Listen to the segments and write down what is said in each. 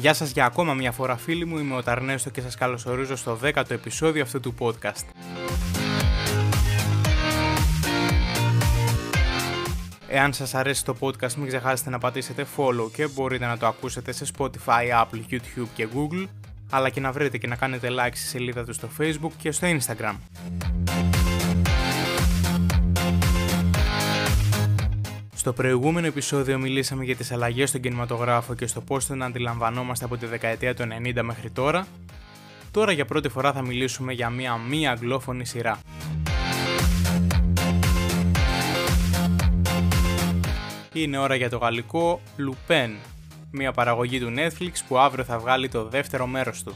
Γεια σας για ακόμα μια φορά φίλοι μου, είμαι ο Ταρνέστο και σας καλωσορίζω στο 10ο επεισόδιο αυτού του podcast. Εάν σας αρέσει το podcast μην ξεχάσετε να πατήσετε follow και μπορείτε να το ακούσετε σε Spotify, Apple, YouTube και Google αλλά και να βρείτε και να κάνετε like στη σελίδα του στο Facebook και στο Instagram. Στο προηγούμενο επεισόδιο μιλήσαμε για τις αλλαγές στον κινηματογράφο και στο πώς τον αντιλαμβανόμαστε από τη δεκαετία του 90 μέχρι τώρα. Τώρα για πρώτη φορά θα μιλήσουμε για μια μη αγγλόφωνη σειρά. Είναι ώρα για το γαλλικό Lupin, μια παραγωγή του Netflix που αύριο θα βγάλει το δεύτερο μέρος του.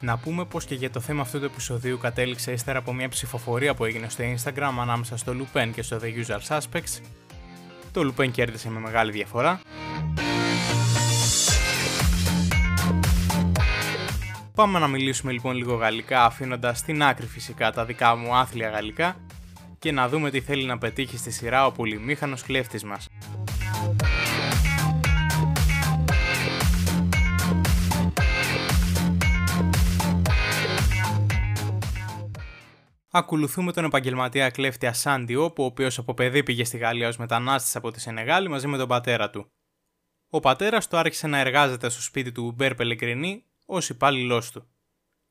Να πούμε πως και για το θέμα αυτού του επεισοδίου κατέληξε ύστερα από μια ψηφοφορία που έγινε στο Instagram ανάμεσα στο Lupin και στο The Usual Suspects. Το Lupin κέρδισε με μεγάλη διαφορά. Πάμε να μιλήσουμε λοιπόν λίγο γαλλικά αφήνοντας στην άκρη φυσικά τα δικά μου άθλια γαλλικά και να δούμε τι θέλει να πετύχει στη σειρά ο πολυμήχανος κλέφτης μας. Ακολουθούμε τον επαγγελματία κλέφτη Ασάντι ο οποίος από παιδί πήγε στη Γαλλία ως μετανάστης από τη Σενεγάλη μαζί με τον πατέρα του. Ο πατέρας του άρχισε να εργάζεται στο σπίτι του Μπέρ Πελεκρινή ως υπάλληλός του.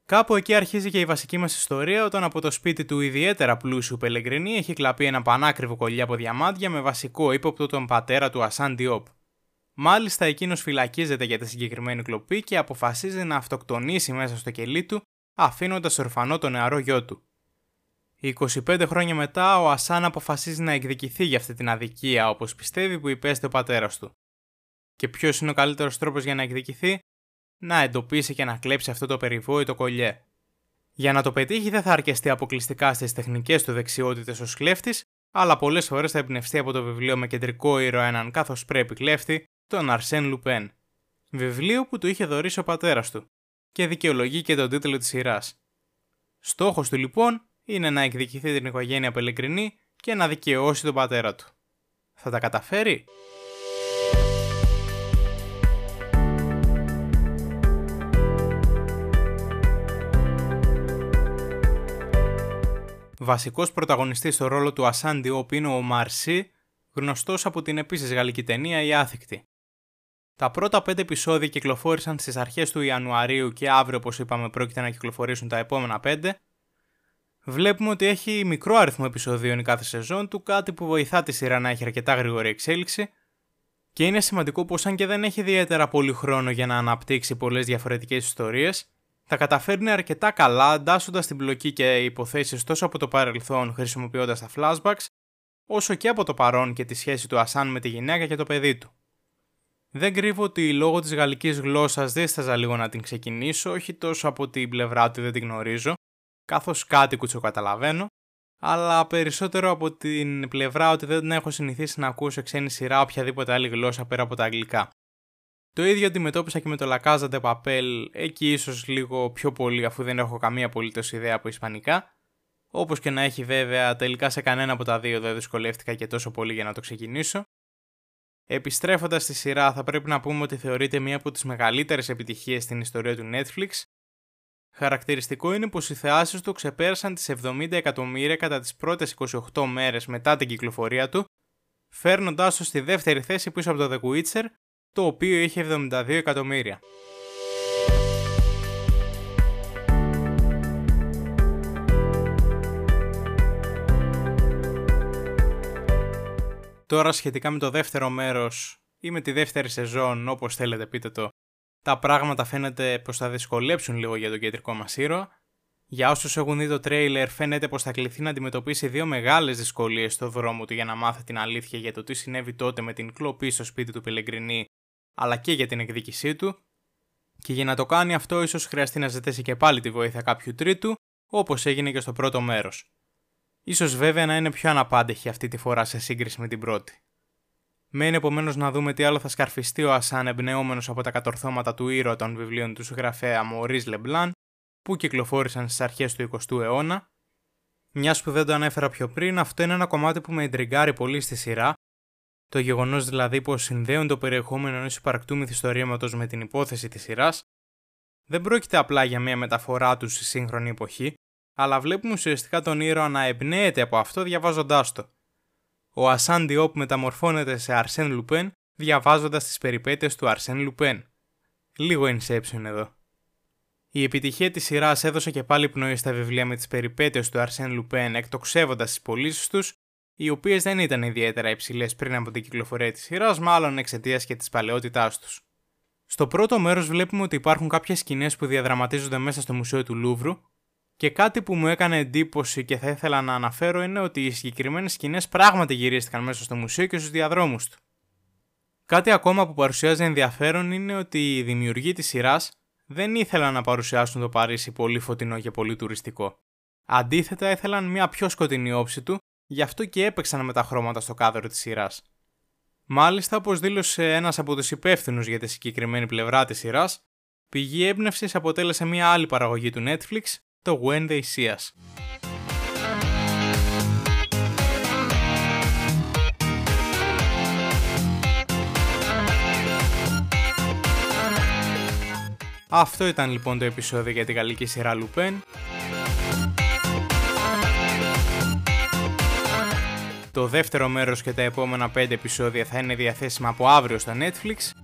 Κάπου εκεί αρχίζει και η βασική μας ιστορία όταν από το σπίτι του ιδιαίτερα πλούσιου Πελεγκρινή έχει κλαπεί ένα πανάκριβο κολλιά από διαμάντια με βασικό ύποπτο τον πατέρα του Ασάν Διόπ. Μάλιστα εκείνος φυλακίζεται για τη συγκεκριμένη κλοπή και αποφασίζει να αυτοκτονήσει μέσα στο κελί του αφήνοντας ορφανό τον νεαρό γιο του. 25 χρόνια μετά ο Ασάν αποφασίζει να εκδικηθεί για αυτή την αδικία όπως πιστεύει που υπέστη ο πατέρας του. Και ποιος είναι ο καλύτερος τρόπος για να εκδικηθεί, να εντοπίσει και να κλέψει αυτό το περιβόητο κολλιέ. Για να το πετύχει δεν θα αρκεστεί αποκλειστικά στις τεχνικές του δεξιότητες ως κλέφτης, αλλά πολλές φορές θα εμπνευστεί από το βιβλίο με κεντρικό ήρωα έναν καθώς πρέπει κλέφτη, τον Αρσέν Λουπέν. Βιβλίο που του είχε δωρήσει ο πατέρας του, και δικαιολογεί και τον τίτλο της σειράς. Στόχος του λοιπόν είναι να εκδικηθεί την οικογένεια Πελεκρινή και να δικαιώσει τον πατέρα του. Θα τα καταφέρει; Βασικός πρωταγωνιστής στο ρόλο του Ασάντι Όπ είναι ο Μαρσί, γνωστός από την επίσης γαλλική ταινία «Η Άθικτη». Τα πρώτα πέντε επεισόδια κυκλοφόρησαν στις αρχές του Ιανουαρίου και αύριο όπως είπαμε πρόκειται να κυκλοφορήσουν τα επόμενα πέντε. Βλέπουμε ότι έχει μικρό αριθμό επεισοδίων η κάθε σεζόν του, κάτι που βοηθά τη σειρά να έχει αρκετά γρήγορη εξέλιξη και είναι σημαντικό πως αν και δεν έχει ιδιαίτερα πολύ χρόνο για να αναπτύξει πολλές διαφορετικές ιστορίες, τα καταφέρνει αρκετά καλά αντάσσοντας την πλοκή και υποθέσεις τόσο από το παρελθόν χρησιμοποιώντας τα flashbacks, όσο και από το παρόν και τη σχέση του Ασάν με τη γυναίκα και το παιδί του. Δεν κρύβω ότι λόγω της γαλλικής γλώσσας δίσταζα λίγο να την ξεκινήσω, όχι τόσο από την πλευρά ότι δεν την γνωρίζω, καθώς κάτι κουτσο καταλαβαίνω, αλλά περισσότερο από την πλευρά ότι δεν έχω συνηθίσει να ακούσω ξένη σειρά οποιαδήποτε άλλη γλώσσα πέρα από τα αγγλικά. Το ίδιο αντιμετώπισα και με το Λακάζα de Papel, εκεί ίσως λίγο πιο πολύ αφού δεν έχω καμία απολύτως ιδέα από Ισπανικά. Όπως και να έχει βέβαια, τελικά σε κανένα από τα δύο δεν δυσκολεύτηκα και τόσο πολύ για να το ξεκινήσω. Επιστρέφοντας στη σειρά θα πρέπει να πούμε ότι θεωρείται μία από τις μεγαλύτερες επιτυχίες στην ιστορία του Netflix. Χαρακτηριστικό είναι πως οι θεάσεις του ξεπέρασαν τις 70 εκατομμύρια κατά τις πρώτες 28 μέρες μετά την κυκλοφορία του, φέρνοντάς το στη δεύτερη θέση πίσω από το The Witcher το οποίο είχε 72 εκατομμύρια. Τώρα σχετικά με το δεύτερο μέρος ή με τη δεύτερη σεζόν, όπως θέλετε πείτε το, τα πράγματα φαίνεται πως θα δυσκολέψουν λίγο για τον κεντρικό μας ήρωα. Για όσους έχουν δει το τρέιλερ φαίνεται πως θα κληθεί να αντιμετωπίσει δύο μεγάλες δυσκολίες στο δρόμο του για να μάθει την αλήθεια για το τι συνέβη τότε με την κλοπή στο σπίτι του Πελεγκρινή αλλά και για την εκδίκησή του, και για να το κάνει αυτό ίσως χρειαστεί να ζητήσει και πάλι τη βοήθεια κάποιου τρίτου, όπως έγινε και στο πρώτο μέρος. Ίσως βέβαια να είναι πιο αναπάντεχη αυτή τη φορά σε σύγκριση με την πρώτη. Μένει επομένως να δούμε τι άλλο θα σκαρφιστεί ο Ασάν εμπνεόμενο από τα κατορθώματα του ήρωα των βιβλίων του συγγραφέα Μωρή Λεμπλάν, που κυκλοφόρησαν στις αρχές του 20ου αιώνα. Μιας που δεν το ανέφερα πιο πριν, αυτό είναι ένα κομμάτι που με εντριγκάρει πολύ στη σειρά, Το γεγονός δηλαδή πως συνδέουν το περιεχόμενο ενός υπαρκτού μυθιστορήματο με την υπόθεση της σειράς, δεν πρόκειται απλά για μια μεταφορά τους στη σύγχρονη εποχή, αλλά βλέπουμε ουσιαστικά τον ήρωα να εμπνέεται από αυτό διαβάζοντάς το. Ο Ασάν Διόπ μεταμορφώνεται σε Αρσέν Λουπέν διαβάζοντας τις περιπέτειες του Αρσέν Λουπέν. Λίγο Inception εδώ. Η επιτυχία της σειράς έδωσε και πάλι πνοή στα βιβλία με τις περιπέτειες του Αρσέν Λουπέν εκτοξεύοντας τις πωλήσεις τους οι οποίες δεν ήταν ιδιαίτερα υψηλές πριν από την κυκλοφορία της σειράς, μάλλον εξαιτίας και της παλαιότητάς τους. Στο πρώτο μέρος βλέπουμε ότι υπάρχουν κάποιες σκηνές που διαδραματίζονται μέσα στο Μουσείο του Λούβρου, και κάτι που μου έκανε εντύπωση και θα ήθελα να αναφέρω είναι ότι οι συγκεκριμένες σκηνές πράγματι γυρίστηκαν μέσα στο μουσείο και στους διαδρόμους του. Κάτι ακόμα που παρουσιάζει ενδιαφέρον είναι ότι οι δημιουργοί της σειράς δεν ήθελαν να παρουσιάσουν το Παρίσι πολύ φωτεινό και πολύ τουριστικό. Αντίθετα, ήθελαν μια πιο σκοτεινή όψη του γι' αυτό και έπαιξαν με τα χρώματα στο κάδρο της σειράς. Μάλιστα, όπως δήλωσε ένας από τους υπεύθυνους για τη συγκεκριμένη πλευρά της σειράς, πηγή έμπνευσης αποτέλεσε μια άλλη παραγωγή του Netflix, το When They See Us. Αυτό ήταν λοιπόν το επεισόδιο για την γαλλική σειρά Lupin. Το δεύτερο μέρος και τα επόμενα 5 επεισόδια θα είναι διαθέσιμα από αύριο στα Netflix.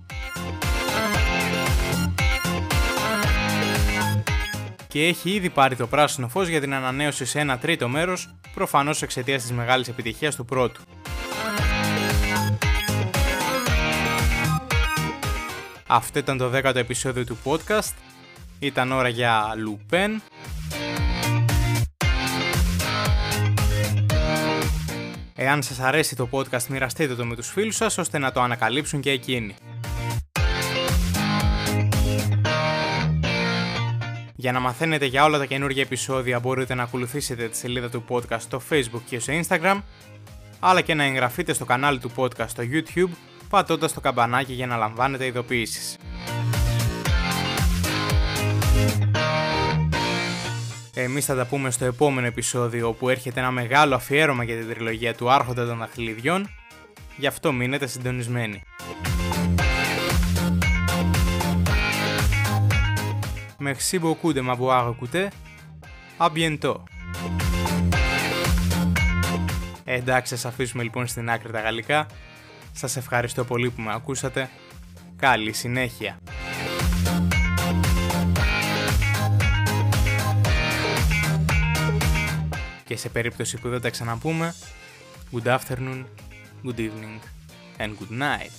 Και έχει ήδη πάρει το πράσινο φως για την ανανέωση σε ένα τρίτο μέρος, προφανώς εξαιτίας της μεγάλης επιτυχίας του πρώτου. Αυτό ήταν το δέκατο επεισόδιο του podcast. Ήταν ώρα για Lupin. Εάν σας αρέσει το podcast μοιραστείτε το με τους φίλους σας ώστε να το ανακαλύψουν και εκείνοι. Για να μαθαίνετε για όλα τα καινούργια επεισόδια μπορείτε να ακολουθήσετε τη σελίδα του podcast στο facebook και στο instagram αλλά και να εγγραφείτε στο κανάλι του podcast στο youtube πατώντας το καμπανάκι για να λαμβάνετε ειδοποιήσεις. Εμείς θα τα πούμε στο επόμενο επεισόδιο όπου έρχεται ένα μεγάλο αφιέρωμα για την τριλογία του Άρχοντα των Δαχτυλιδιών, γι' αυτό μείνετε συντονισμένοι. Merci beaucoup de m'avoir écouté. À bientôt. Εντάξει, σας αφήσουμε λοιπόν στην άκρη τα γαλλικά. Σας ευχαριστώ πολύ που με ακούσατε. Καλή συνέχεια. και σε περίπτωση που δεν τα ξαναπούμε, good afternoon, good evening and good night.